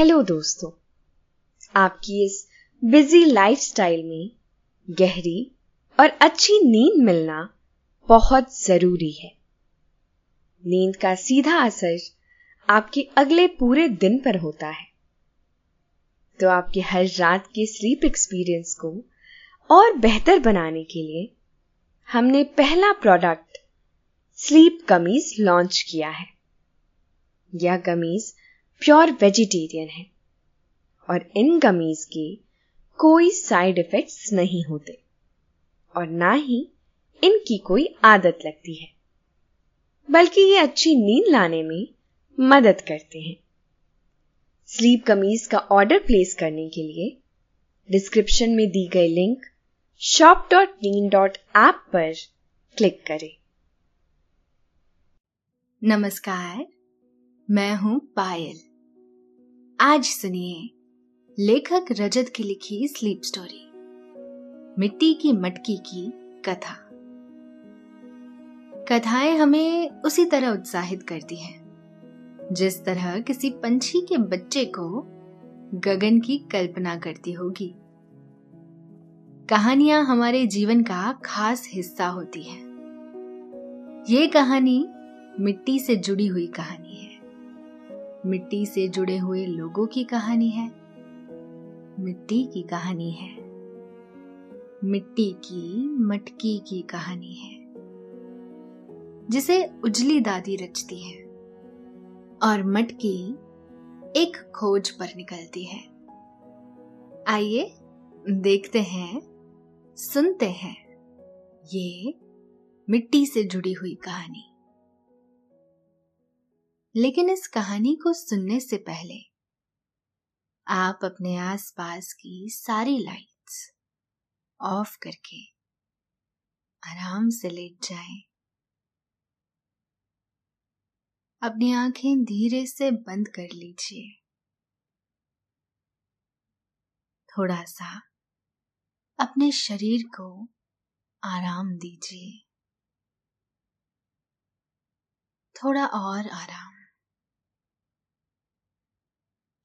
Hello दोस्तों, आपकी इस बिज़ी लाइफस्टाइल में गहरी और अच्छी नींद मिलना बहुत ज़रूरी है। नींद का सीधा असर आपके अगले पूरे दिन पर होता है। तो आपके हर रात के स्लीप एक्सपीरियंस को और बेहतर बनाने के लिए हमने पहला प्रोडक्ट स्लीप कमीज लॉन्च किया है। यह कमीज प्योर वेजिटेरियन है। और इन कमीज के कोई साइड इफेक्ट्स नहीं होते। और ना ही इनकी कोई आदत लगती है। बल्कि ये अच्छी नींद लाने में मदद करते हैं। स्लीप कमीज का ऑर्डर प्लेस करने के लिए डिस्क्रिप्शन में दी गई लिंक शॉप डॉट नीन डॉट ऐप पर क्लिक करें। नमस्कार, मैं हूँ पायल। आज सुनिए लेखक रजत की लिखी स्लीप स्टोरी मिट्टी की मटकी की कथा। कथाएँ हमें उसी तरह उत्साहित करती हैं, जिस तरह किसी पंछी के बच्चे को गगन की कल्पना करती होगी। कहानियाँ हमारे जीवन का खास हिस्सा होती हैं। ये कहानी मिट्टी से जुड़ी हुई कहानी। मिट्टी से जुड़े हुए लोगों की कहानी है। मिट्टी की कहानी है। मिट्टी की, मटकी की कहानी है। जिसे उजली दादी रचती है। और मटकी एक खोज पर निकलती है। आइए देखते हैं, सुनते हैं ये मिट्टी से जुड़ी हुई कहानी। लेकिन इस कहानी को सुनने से पहले, आप अपने आसपास की सारी लाइट्स ऑफ़ करके आराम से लेट जाएँ। अपनी आँखें धीरे से बंद कर लीजिए। थोड़ा सा अपने शरीर को आराम दीजिए। थोड़ा और आराम।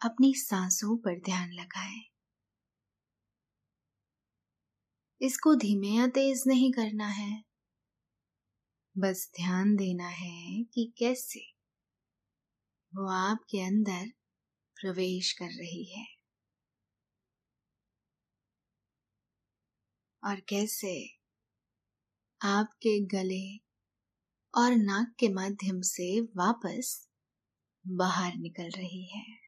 अपनी सांसों पर ध्यान लगाएँ। इसको धीमे या तेज नहीं करना है। बस ध्यान देना है कि कैसे वो आपके अंदर प्रवेश कर रही है। और कैसे आपके गले और नाक के माध्यम से वापस बाहर निकल रही है।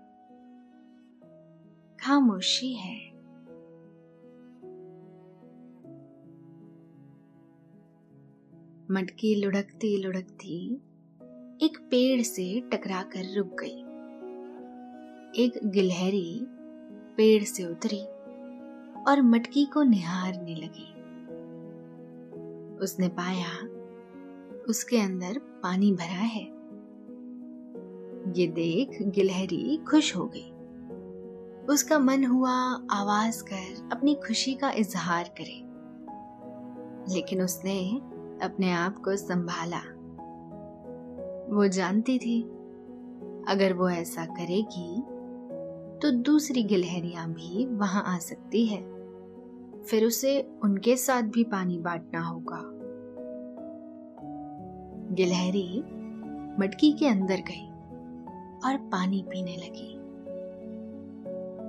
खामोशी है। मटकी लुढ़कती लुढ़कती एक पेड़ से टकराकर रुक गई। एक गिलहरी पेड़ से उतरी और मटकी को निहारने लगी। उसने पाया, उसके अंदर पानी भरा है। ये देख गिलहरी खुश हो गई। उसका मन हुआ आवाज़ कर अपनी खुशी का इजहार करे। लेकिन उसने अपने आप को संभाला। वो जानती थी, अगर वो ऐसा करेगी तो दूसरी गिलहरियाँ भी वहाँ आ सकती है। फिर उसे उनके साथ भी पानी बांटना होगा। गिलहरी मटकी के अंदर गई और पानी पीने लगी।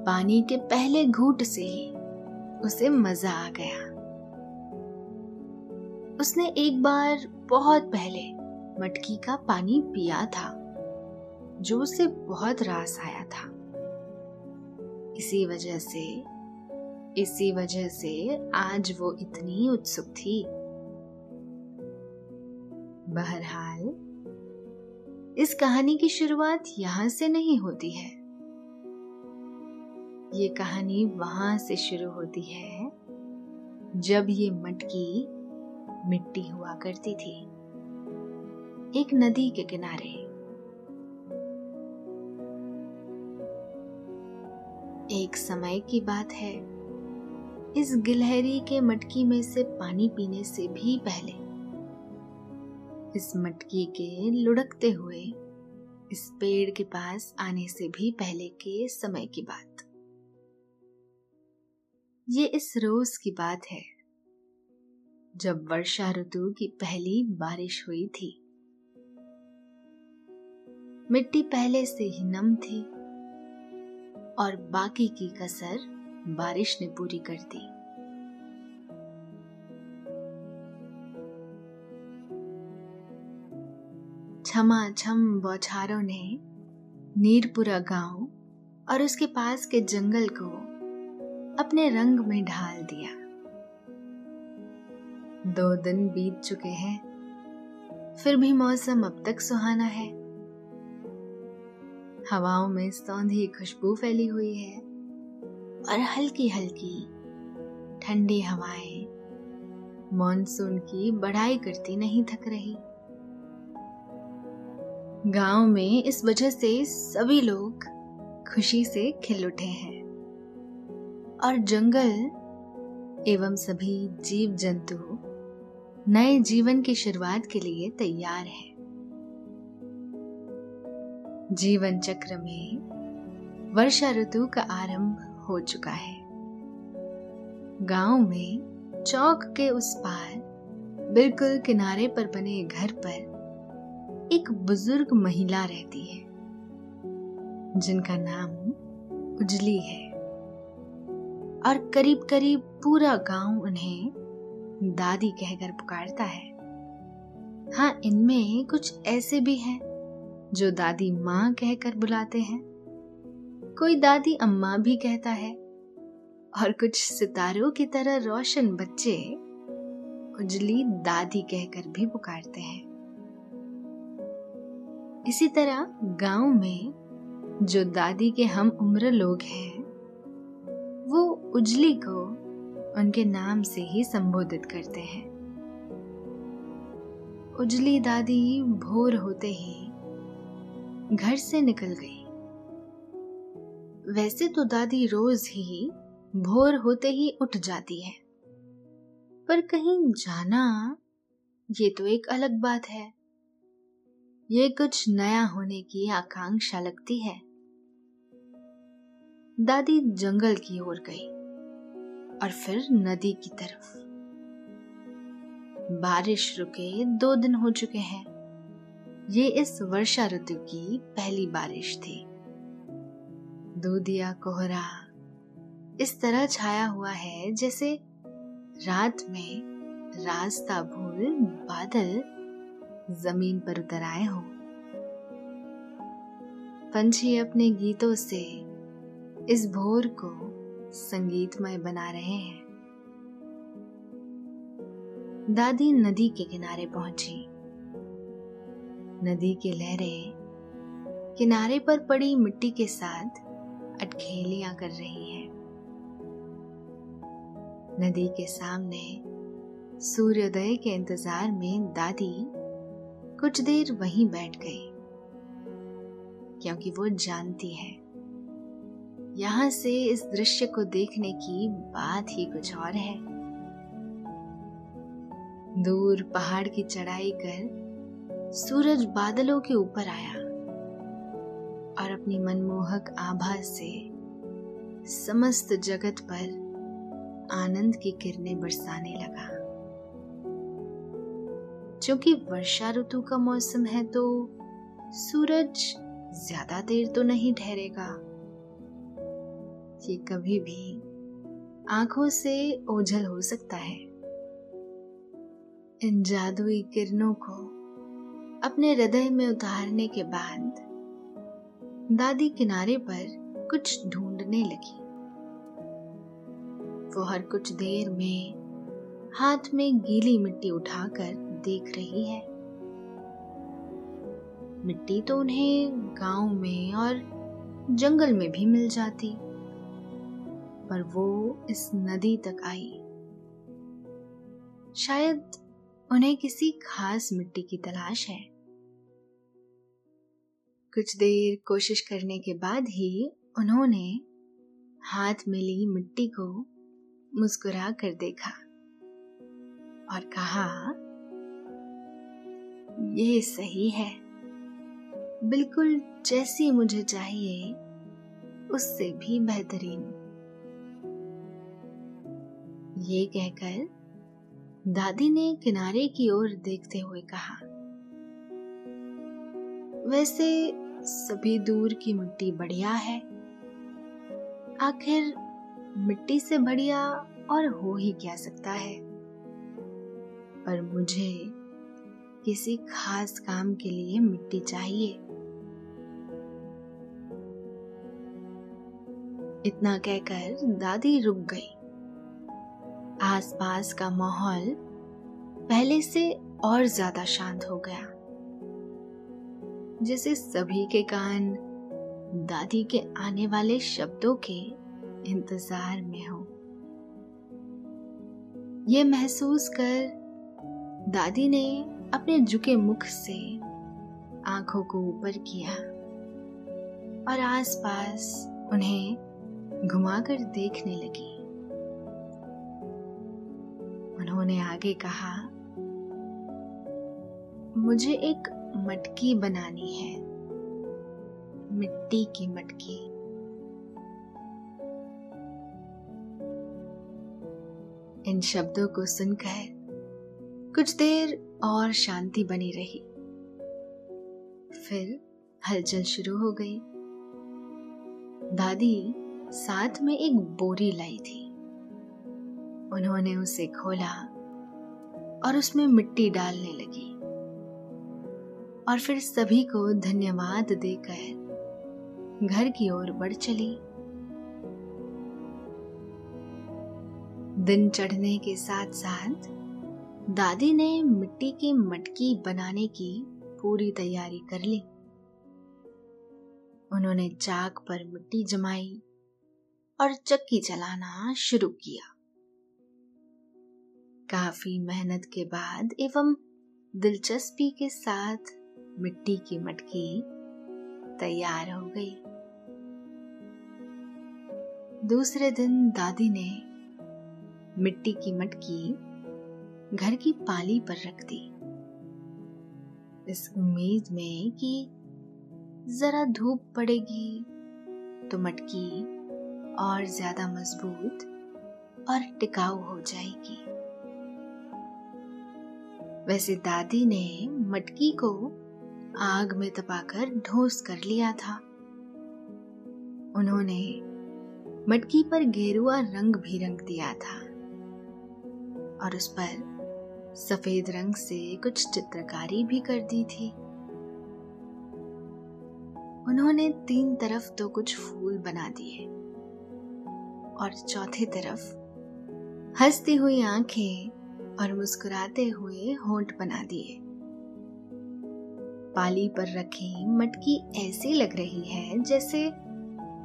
पानी के पहले घूट से ही उसे मज़ा आ गया। उसने एक बार बहुत पहले मटकी का पानी पिया था, जो उसे बहुत रास आया था। इसी वजह से, इसी वजह से आज वो इतनी उत्सुक थी। बहरहाल, इस कहानी की शुरुआत यहाँ से नहीं होती है। ये कहानी वहाँ से शुरू होती है, जब ये मटकी मिट्टी हुआ करती थी, एक नदी के किनारे। एक समय की बात है, इस गिलहरी के मटकी में से पानी पीने से भी पहले, इस मटकी के लुढ़कते हुए, इस पेड़ के पास आने से भी पहले के समय की बात। ये इस रोज की बात है। जब वर्षा ऋतु की पहली बारिश हुई थी। मिट्टी पहले से ही नम थी और बाकी की कसर बारिश ने पूरी कर दी। छमा छम बौछारों ने नीरपुरा गाँव और उसके पास के जंगल को अपने रंग में ढाल दिया। दो दिन बीत चुके हैं, फिर भी मौसम अब तक सुहाना है। हवाओं में सौंधी खुशबू फैली हुई है और हल्की हल्की ठंडी हवाएँ मॉनसून की बढ़ाई करती नहीं थक रही। गाँव में इस वजह से सभी लोग खुशी से खिल उठे हैं। और जंगल एवं सभी जीव जंतु नए जीवन की शुरुआत के लिए तैयार है। जीवन चक्र में वर्षा ऋतु का आरंभ हो चुका है। गाँव में चौक के उस पार बिल्कुल किनारे पर बने घर पर एक बुज़ुर्ग महिला रहती है, जिनका नाम उजली है। और करीब करीब पूरा गाँव उन्हें दादी कहकर पुकारता है। हाँ इनमें कुछ ऐसे भी हैं, जो दादी माँ कहकर बुलाते हैं। कोई दादी अम्मा भी कहता है, और कुछ सितारों की तरह रोशन बच्चे उजली दादी कहकर भी पुकारते हैं। इसी तरह गाँव में जो दादी के हम उम्र लोग हैं वो उजली को उनके नाम से ही संबोधित करते हैं। उजली दादी भोर होते ही घर से निकल गई। वैसे तो दादी रोज ही भोर होते ही उठ जाती है, पर कहीं जाना ये तो एक अलग बात है। ये कुछ नया होने की आकांक्षा लगती है। दादी जंगल की ओर गई और फिर नदी की तरफ़। बारिश रुके दो दिन हो चुके हैं। ये इस वर्षा ऋतु की पहली बारिश थी। दूधिया कोहरा इस तरह छाया हुआ है जैसे रात में रास्ता भूल बादल ज़मीन पर उतर आए हो। पंछी अपने गीतों से इस भोर को संगीतमय बना रहे हैं। दादी नदी के किनारे पहुँची। नदी की लहरें किनारे पर पड़ी मिट्टी के साथ अटखेलियाँ कर रही हैं। नदी के सामने सूर्योदय के इंतज़ार में दादी कुछ देर वहीं बैठ गई, क्योंकि वो जानती है। यहाँ से इस दृश्य को देखने की बात ही कुछ और है। दूर पहाड़ की चढ़ाई कर सूरज बादलों के ऊपर आया और अपनी मनमोहक आभा से समस्त जगत पर आनंद की किरणें बरसाने लगा। क्योंकि वर्षा ऋतु का मौसम है तो सूरज ज़्यादा देर तो नहीं ठहरेगा। ये कभी भी आँखों से ओझल हो सकता है। इन जादुई किरणों को अपने हृदय में उतारने के बाद दादी किनारे पर कुछ ढूँढने लगी। वो हर कुछ देर में हाथ में गीली मिट्टी उठाकर देख रही है। मिट्टी तो उन्हें गाँव में और जंगल में भी मिल जाती। पर वो इस नदी तक आई। शायद उन्हें किसी खास मिट्टी की तलाश है। कुछ देर कोशिश करने के बाद ही उन्होंने हाथ में ली मिट्टी को मुस्कुरा कर देखा और कहा, ये सही है। बिल्कुल जैसी मुझे चाहिए, उससे भी बेहतरीन। ये कहकर दादी ने किनारे की ओर देखते हुए कहा, वैसे सभी दूर की मिट्टी बढ़िया है। आखिर मिट्टी से बढ़िया और हो ही क्या सकता है? पर मुझे किसी खास काम के लिए मिट्टी चाहिए। इतना कहकर दादी रुक गई। आसपास का माहौल पहले से और ज़्यादा शांत हो गया। जैसे सभी के कान दादी के आने वाले शब्दों के इंतज़ार में हो। ये महसूस कर दादी ने अपने झुके मुख से आँखों को ऊपर किया और आसपास उन्हें घुमाकर देखने लगी। उन्होंने आगे कहा, मुझे एक मटकी बनानी है, मिट्टी की मटकी। इन शब्दों को सुनकर कुछ देर और शांति बनी रही। फिर हलचल शुरू हो गई। दादी साथ में एक बोरी लाई थी। उन्होंने उसे खोला और उसमें मिट्टी डालने लगी और फिर सभी को धन्यवाद देकर घर की ओर बढ़ चली। दिन चढ़ने के साथ साथ दादी ने मिट्टी की मटकी बनाने की पूरी तैयारी कर ली। उन्होंने चाक पर मिट्टी जमाई और चक्की चलाना शुरू किया। काफ़ी मेहनत के बाद एवं दिलचस्पी के साथ मिट्टी की मटकी तैयार हो गई। दूसरे दिन दादी ने मिट्टी की मटकी घर की पाली पर रख दी। इस उम्मीद में कि जरा धूप पड़ेगी तो मटकी और ज़्यादा मज़बूत और टिकाऊ हो जाएगी। वैसे दादी ने मटकी को आग में तपाकर ढोस कर लिया था। उन्होंने मटकी पर गेरुआ रंग भी रंग दिया था और उस पर सफ़ेद रंग से कुछ चित्रकारी भी कर दी थी। उन्होंने तीन तरफ़ तो कुछ फूल बना दिए और चौथी तरफ़ हंसती हुई आँखें और मुस्कुराते हुए होंठ बना दिए। पाली पर रखी मटकी ऐसी लग रही है जैसे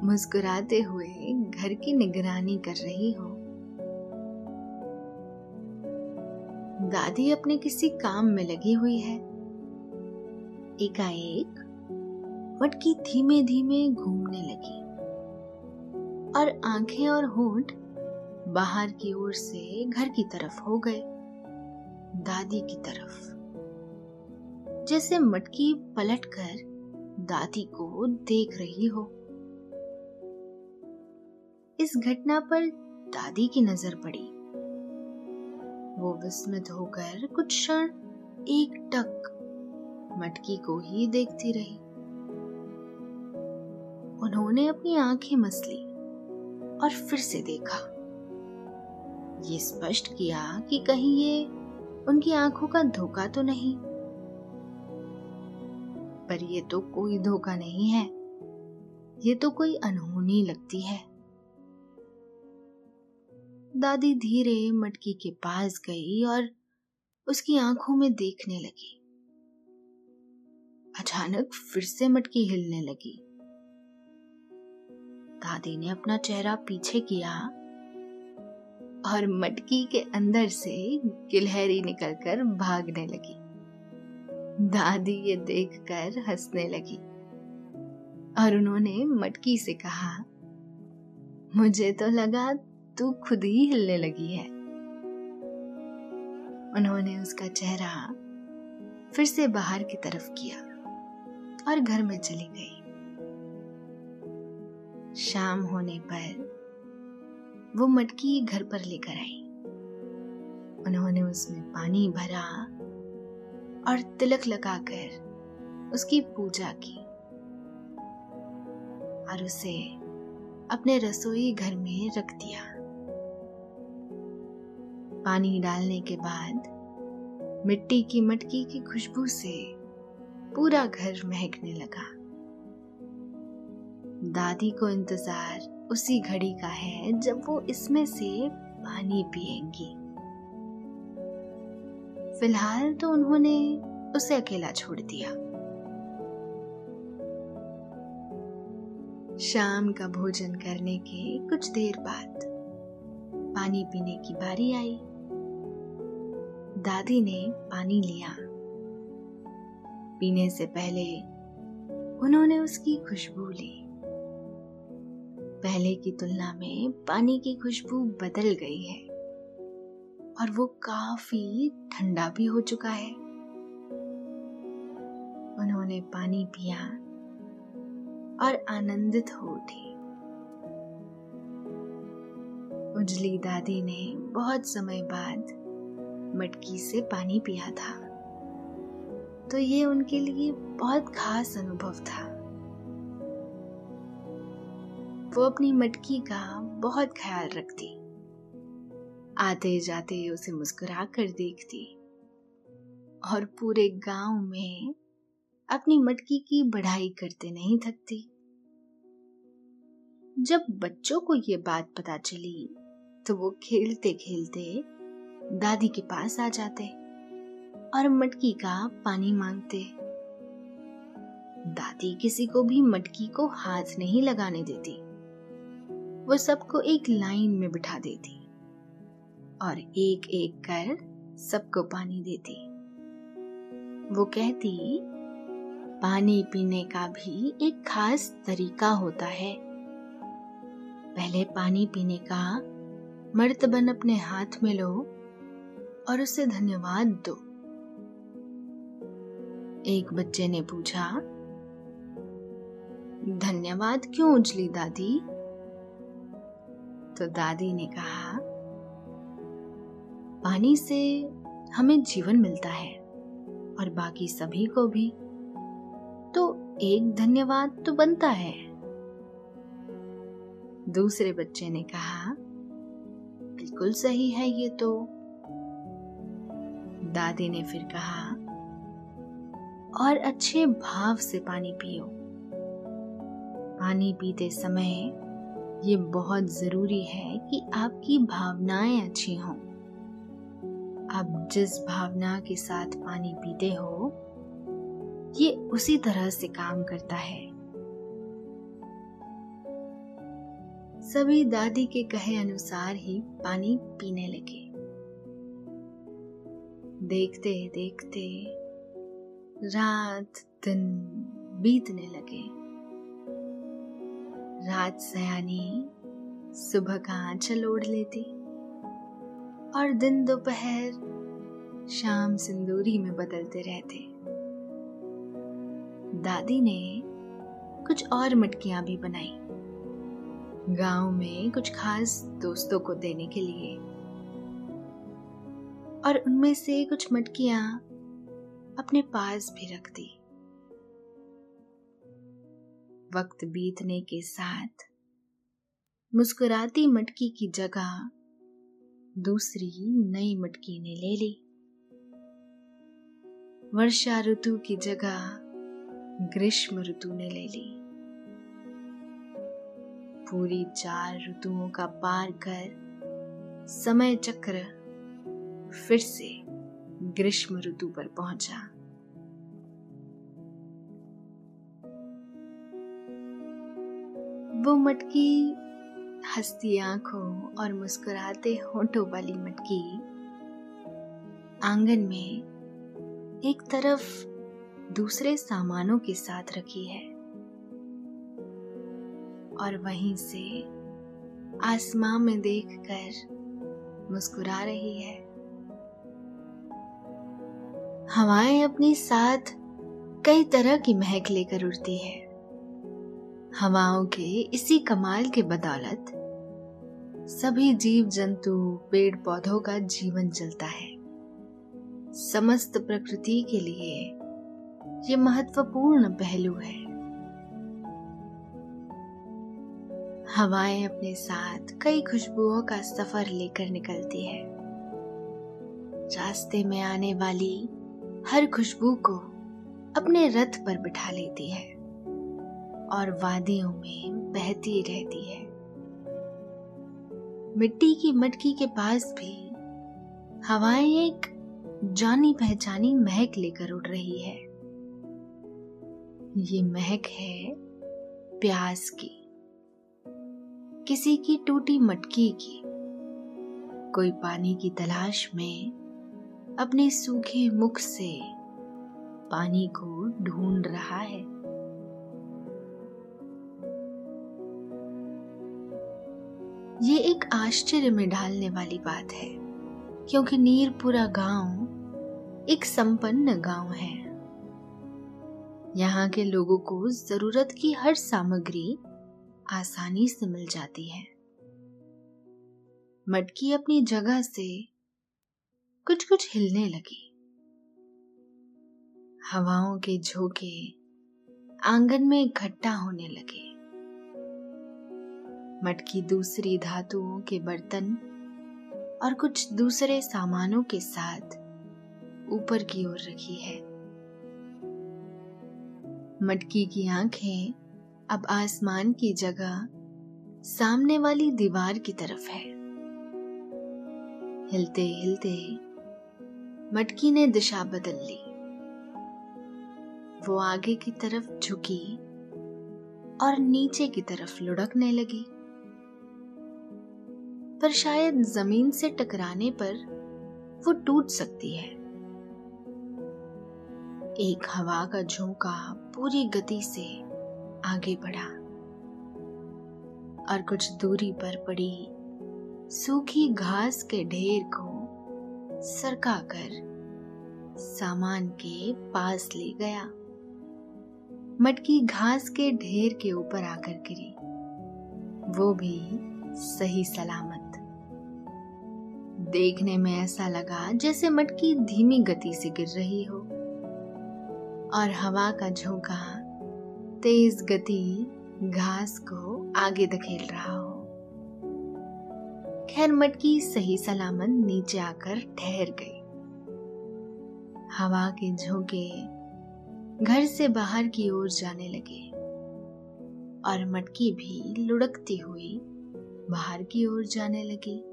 मुस्कुराते हुए घर की निगरानी कर रही हो। दादी अपने किसी काम में लगी हुई है। एकाएक मटकी धीमे धीमे घूमने लगी और आँखें और होंठ बाहर की ओर से घर की तरफ़ हो गए। दादी की तरफ़। जैसे मटकी पलटकर दादी को देख रही हो। इस घटना पर दादी की नज़र पड़ी। वो विस्मित होकर कुछ क्षण एक टक मटकी को ही देखती रही। उन्होंने अपनी आँखें मसली और फिर से देखा। ये स्पष्ट किया कि कहीं ये उनकी आँखों का धोखा तो नहीं। पर ये तो कोई धोखा नहीं है। ये तो कोई अनहोनी लगती है। दादी धीरे मटकी के पास गई और उसकी आँखों में देखने लगी। अचानक फिर से मटकी हिलने लगी। दादी ने अपना चेहरा पीछे किया और मटकी के अंदर से गिलहरी निकलकर भागने लगी। दादी ये देखकर हंसने लगी और उन्होंने मटकी से कहा, मुझे तो लगा तू खुद ही हिलने लगी है। उन्होंने उसका चेहरा फिर से बाहर की तरफ़ किया और घर में चली गई। शाम होने पर वो मटकी घर पर लेकर आई। उन्होंने उसमें पानी भरा और तिलक लगाकर उसकी पूजा की और उसे अपने रसोई घर में रख दिया। पानी डालने के बाद मिट्टी की मटकी की खुशबू से पूरा घर महकने लगा। दादी को इंतज़ार उसी घड़ी का है जब वो इसमें से पानी पिएँगी। फ़िलहाल तो उन्होंने उसे अकेला छोड़ दिया। शाम का भोजन करने के कुछ देर बाद पानी पीने की बारी आई। दादी ने पानी लिया। पीने से पहले उन्होंने उसकी खुशबू ली। पहले की तुलना में पानी की खुशबू बदल गई है। और वो काफ़ी ठंडा भी हो चुका है। उन्होंने पानी पिया और आनंदित हो उठी। उजली दादी ने बहुत समय बाद मटकी से पानी पिया था। तो ये उनके लिए बहुत खास अनुभव था। वो अपनी मटकी का बहुत ख्याल रखती। आते जाते उसे मुस्कुरा कर देखती और पूरे गाँव में अपनी मटकी की बढ़ाई करते नहीं थकती। जब बच्चों को ये बात पता चली तो वो खेलते खेलते दादी के पास आ जाते और मटकी का पानी मांगते। दादी किसी को भी मटकी को हाथ नहीं लगाने देती। वो सबको एक लाइन में बिठा देती और एक एक कर सबको पानी देती। वो कहती, पानी पीने का भी एक खास तरीका होता है। पहले पानी पीने का मर्तबन अपने हाथ में लो और उसे धन्यवाद दो। एक बच्चे ने पूछा, धन्यवाद क्यों उजली दादी? तो दादी ने कहा, पानी से हमें जीवन मिलता है और बाकी सभी को भी। तो एक धन्यवाद तो बनता है। दूसरे बच्चे ने कहा, बिल्कुल सही है ये तो। दादी ने फिर कहा, और अच्छे भाव से पानी पियो। पानी पीते समय ये बहुत ज़रूरी है कि आपकी भावनाएँ अच्छी हों। आप जिस भावना के साथ पानी पीते हो, ये उसी तरह से काम करता है। सभी दादी के कहे अनुसार ही पानी पीने लगे। देखते देखते रात दिन बीतने लगे। रात सयानी, सुबह का आंचल ओढ़ लेती और दिन दोपहर शाम सिंदूरी में बदलते रहते। दादी ने कुछ और मटकियाँ भी बनाई। गाँव में कुछ खास दोस्तों को देने के लिए और उनमें से कुछ मटकियाँ अपने पास भी रख दी। वक्त बीतने के साथ मुस्कुराती मटकी की जगह दूसरी नई मटकी ने ले ली। वर्षा ऋतु की जगह ग्रीष्म ऋतु ने ले ली। पूरी चार ऋतुओं का पार कर समय चक्र फिर से ग्रीष्म ऋतु पर पहुँचा। वो मटकी हंसती आँखों और मुस्कुराते होठों वाली मटकी आँगन में एक तरफ़ दूसरे सामानों के साथ रखी है और वहीं से आसमां में देखकर मुस्कुरा रही है। हवाएँ अपनी साथ कई तरह की महक लेकर उड़ती है। हवाओं के इसी कमाल के बदौलत। सभी जीव जंतु पेड़ पौधों का जीवन चलता है। समस्त प्रकृति के लिए ये महत्वपूर्ण पहलू है। हवाएँ अपने साथ कई खुशबुओं का सफ़र लेकर निकलती है। रास्ते में आने वाली हर खुशबू को अपने रथ पर बिठा लेती है। और वादियों में बहती रहती है। मिट्टी की मटकी के पास भी हवाएँ एक जानी पहचानी महक लेकर उड़ रही है। ये महक है प्यास की। किसी की टूटी मटकी की। कोई पानी की तलाश में अपने सूखे मुख से पानी को ढूंढ रहा है। ये एक आश्चर्य में ढालने वाली बात है, क्योंकि नीरपुरा गाँव एक संपन्न गाँव है। यहाँ के लोगों को ज़रूरत की हर सामग्री आसानी से मिल जाती है। मटकी अपनी जगह से कुछ कुछ हिलने लगी। हवाओं के झोंके आँगन में इकट्ठा होने लगे। मटकी दूसरी धातुओं के बर्तन और कुछ दूसरे सामानों के साथ ऊपर की ओर रखी है। मटकी की आँखें अब आसमान की जगह सामने वाली दीवार की तरफ़ है। हिलते हिलते मटकी ने दिशा बदल ली। वो आगे की तरफ़ झुकी और नीचे की तरफ़ लुढ़कने लगी। पर शायद ज़मीन से टकराने पर वो टूट सकती है। एक हवा का झोंका पूरी गति से आगे बढ़ा और कुछ दूरी पर पड़ी सूखी घास के ढेर को सरका कर सामान के पास ले गया। मटकी घास के ढेर के ऊपर आकर गिरी। वो भी सही सलामत देखने में ऐसा लगा जैसे मटकी धीमी गति से गिर रही हो। और हवा का झोंका तेज गति घास को आगे धकेल रहा हो। खैर, मटकी सही सलामत नीचे आकर ठहर गई। हवा के झोंके घर से बाहर की ओर जाने लगे और मटकी भी लुढ़कती हुई बाहर की ओर जाने लगी।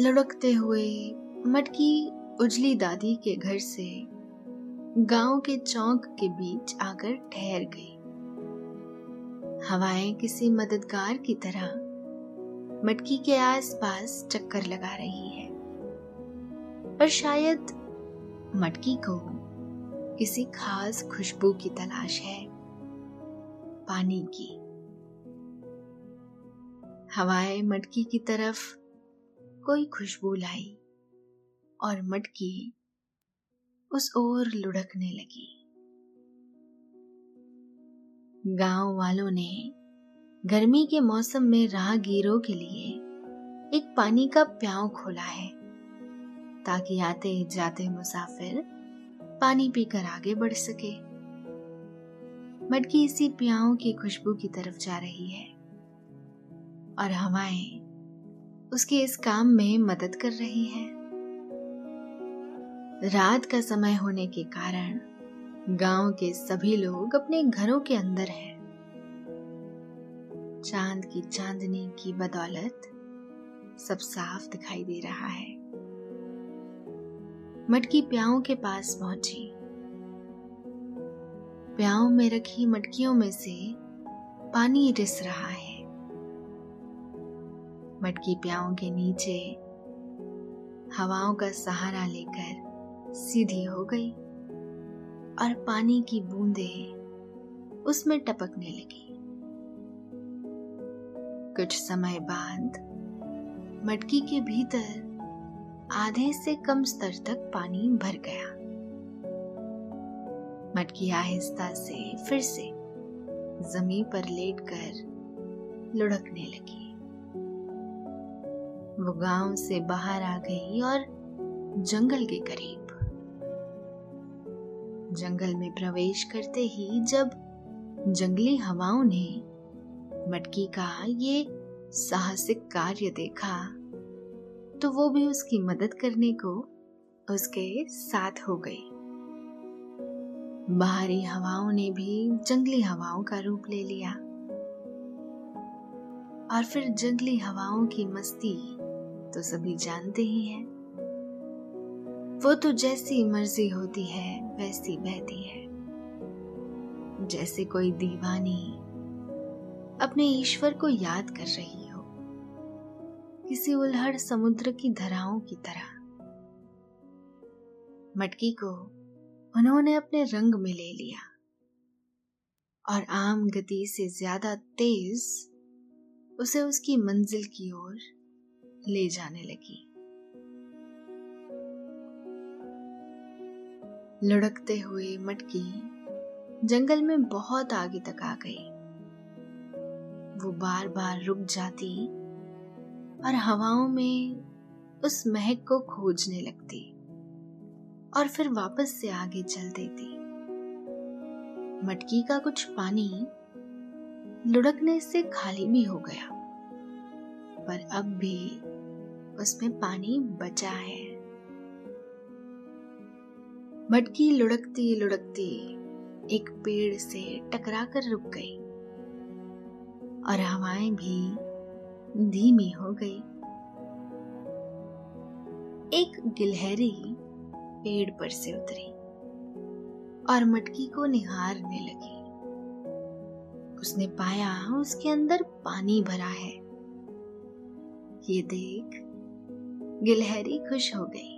लुढ़कते हुए मटकी उजली दादी के घर से गाँव के चौक के बीच आकर ठहर गई। हवाएँ किसी मददगार की तरह मटकी के आसपास चक्कर लगा रही है। पर शायद मटकी को किसी खास खुशबू की तलाश है, पानी की। हवाएँ मटकी की तरफ़ कोई खुशबू लाई और मटकी उस ओर लुढ़कने लगी। गाँव वालों ने गर्मी के मौसम में राहगीरों के लिए एक पानी का प्याव खोला है, ताकि आते जाते मुसाफिर पानी पीकर आगे बढ़ सके। मटकी इसी प्याओं की खुशबू की तरफ़ जा रही है और हवाएँ उसके इस काम में मदद कर रही हैं। रात का समय होने के कारण गाँव के सभी लोग अपने घरों के अंदर हैं। चाँद की चांदनी की बदौलत सब साफ़ दिखाई दे रहा है मटकी प्याओं के पास पहुँची प्याओं में रखी मटकियों में से पानी रिस रहा है मटकी प्याओं के नीचे हवाओं का सहारा लेकर सीधी हो गई और पानी की बूंदें उसमें टपकने लगी। कुछ समय बाद मटकी के भीतर आधे से कम स्तर तक पानी भर गया। मटकी आहिस्ता से फिर से ज़मीन पर लेटकर लुढ़कने लगी। वो गाँव से बाहर आ गई और जंगल के करीब। जंगल में प्रवेश करते ही जब जंगली हवाओं ने मटकी का ये साहसिक कार्य देखा तो वो भी उसकी मदद करने को उसके साथ हो गई। बाहरी हवाओं ने भी जंगली हवाओं का रूप ले लिया। और फिर जंगली हवाओं की मस्ती तो सभी जानते ही हैं। वो तो जैसी मर्ज़ी होती है, वैसी बहती है। जैसे कोई दीवानी अपने ईश्वर को याद कर रही हो, किसी उल्हड़ समुद्र की धराओं की तरह। मटकी को उन्होंने अपने रंग में ले लिया। और आम गति से ज़्यादा तेज उसे उसकी मंजिल की ओर ले जाने लगी। लुढ़कते हुए मटकी जंगल में बहुत आगे तक आ गई। वो बार बार रुक जाती और हवाओं में उस महक को खोजने लगती और फिर वापस से आगे चल देती। मटकी का कुछ पानी लुढ़कने से खाली भी हो गया, पर अब भी उसमें पानी बचा है। मटकी लुढ़कती लुढ़कती एक पेड़ से टकरा कर रुक गई और हवाएँ भी धीमी हो गई। एक गिलहरी पेड़ पर से उतरी और मटकी को निहारने लगी। उसने पाया उसके अंदर पानी भरा है। ये देख गिलहरी खुश हो गई।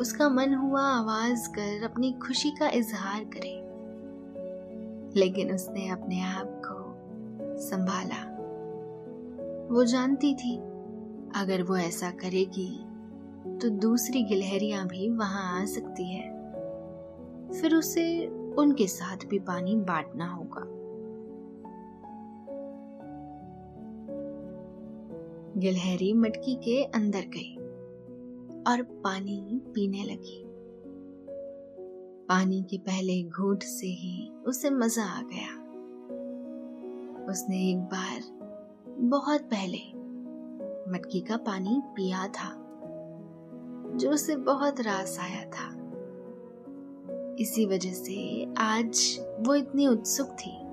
उसका मन हुआ आवाज़ कर अपनी खुशी का इजहार करे। लेकिन उसने अपने आप को संभाला। वो जानती थी, अगर वो ऐसा करेगी तो दूसरी गिलहरियाँ भी वहाँ आ सकती है। फिर उसे उनके साथ भी पानी बांटना होगा। गिलहरी मटकी के अंदर गई और पानी पीने लगी। पानी के पहले घूट से ही उसे मज़ा आ गया। उसने एक बार बहुत पहले मटकी का पानी पिया था, जो उसे बहुत रास आया था। इसी वजह से आज वो इतनी उत्सुक थी।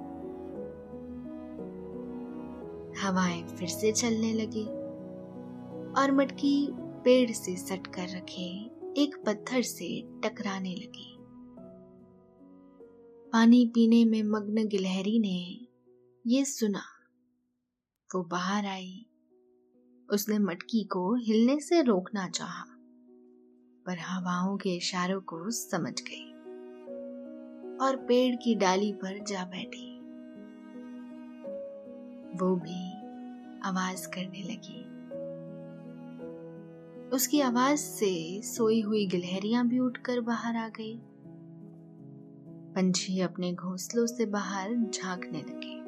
हवाएँ फिर से चलने लगी और मटकी पेड़ से सट कर रखे एक पत्थर से टकराने लगी। पानी पीने में मग्न गिलहरी ने ये सुना। वो बाहर आई। उसने मटकी को हिलने से रोकना चाहा, पर हवाओं के इशारों को समझ गई और पेड़ की डाली पर जा बैठी। वो भी आवाज़ करने लगी। उसकी आवाज़ से सोई हुई गिलहरियाँ भी उठकर बाहर आ गई। पंछी अपने घोंसलों से बाहर झांकने लगे।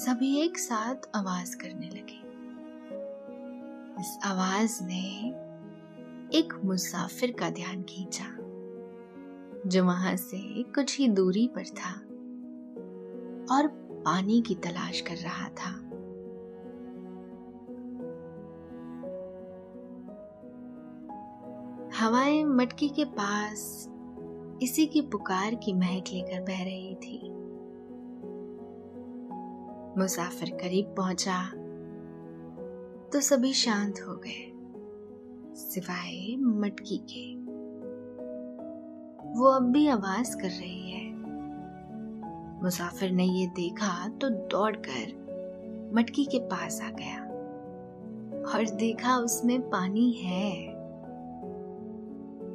सभी एक साथ आवाज़ करने लगे। इस आवाज़ ने एक मुसाफिर का ध्यान खींचा, जो वहाँ से कुछ ही दूरी पर था, और पानी की तलाश कर रहा था। हवाएँ मटकी के पास इसी की पुकार की महक लेकर बह रही थी। मुसाफिर करीब पहुँचा तो सभी शांत हो गए, सिवाय मटकी के। वो अब भी आवाज़ कर रही है। मुसाफिर ने ये देखा तो दौड़कर मटकी के पास आ गया और देखा उसमें पानी है।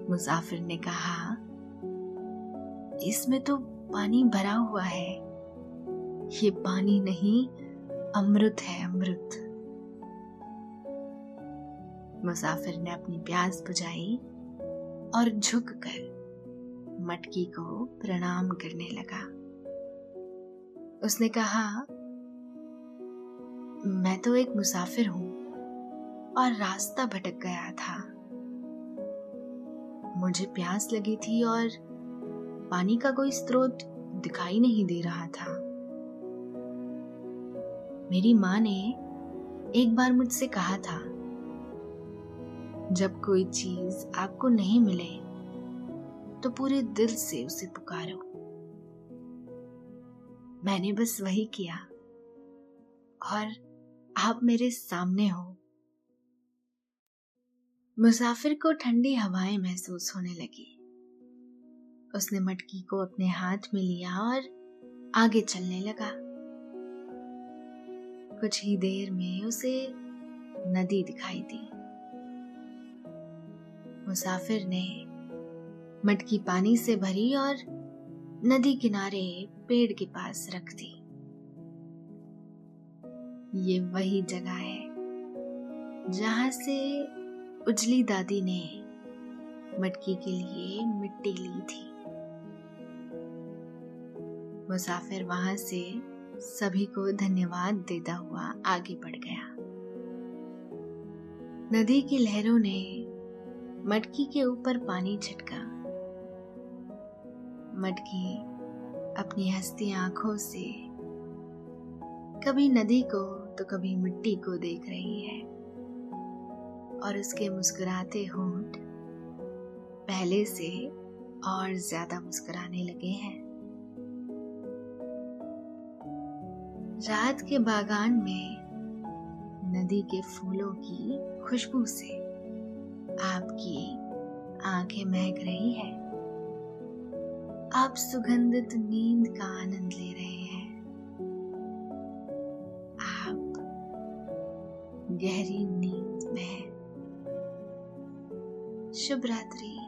मुसाफिर ने कहा, इसमें तो पानी भरा हुआ है। ये पानी नहीं, अमृत है अमृत. मुसाफिर ने अपनी प्यास बुझाई और झुककर मटकी को प्रणाम करने लगा। उसने कहा, मैं तो एक मुसाफिर हूँ और रास्ता भटक गया था। मुझे प्यास लगी थी और पानी का कोई स्रोत दिखाई नहीं दे रहा था। मेरी माँ ने एक बार मुझसे कहा था, जब कोई चीज़ आपको नहीं मिले तो पूरे दिल से उसे पुकारो। मैंने बस वही किया। और आप मेरे सामने हो। मुसाफिर को ठंडी हवाएँ महसूस होने लगी। उसने मटकी को अपने हाथ में लिया और आगे चलने लगा। कुछ ही देर में उसे नदी दिखाई दी। मुसाफिर ने मटकी पानी से भरी और नदी किनारे पेड़ के पास रख दी। ये वही जगह है जहाँ से उजली दादी ने मटकी के लिए मिट्टी ली थी। मुसाफिर वहाँ से सभी को धन्यवाद देता हुआ आगे बढ़ गया। नदी की लहरों ने मटकी के ऊपर पानी छिटका मटकी अपनी हस्ती आँखों से। कभी नदी को तो कभी मिट्टी को देख रही है। और उसके मुस्कुराते होंठ पहले से और ज़्यादा मुस्कुराने लगे हैं। रात के बागान में नदी के फूलों की खुशबू से आपकी आँखें महक रही है। आप सुगंधित नींद का आनंद ले रहे हैं। आप गहरी नींद में शुभ रात्रि।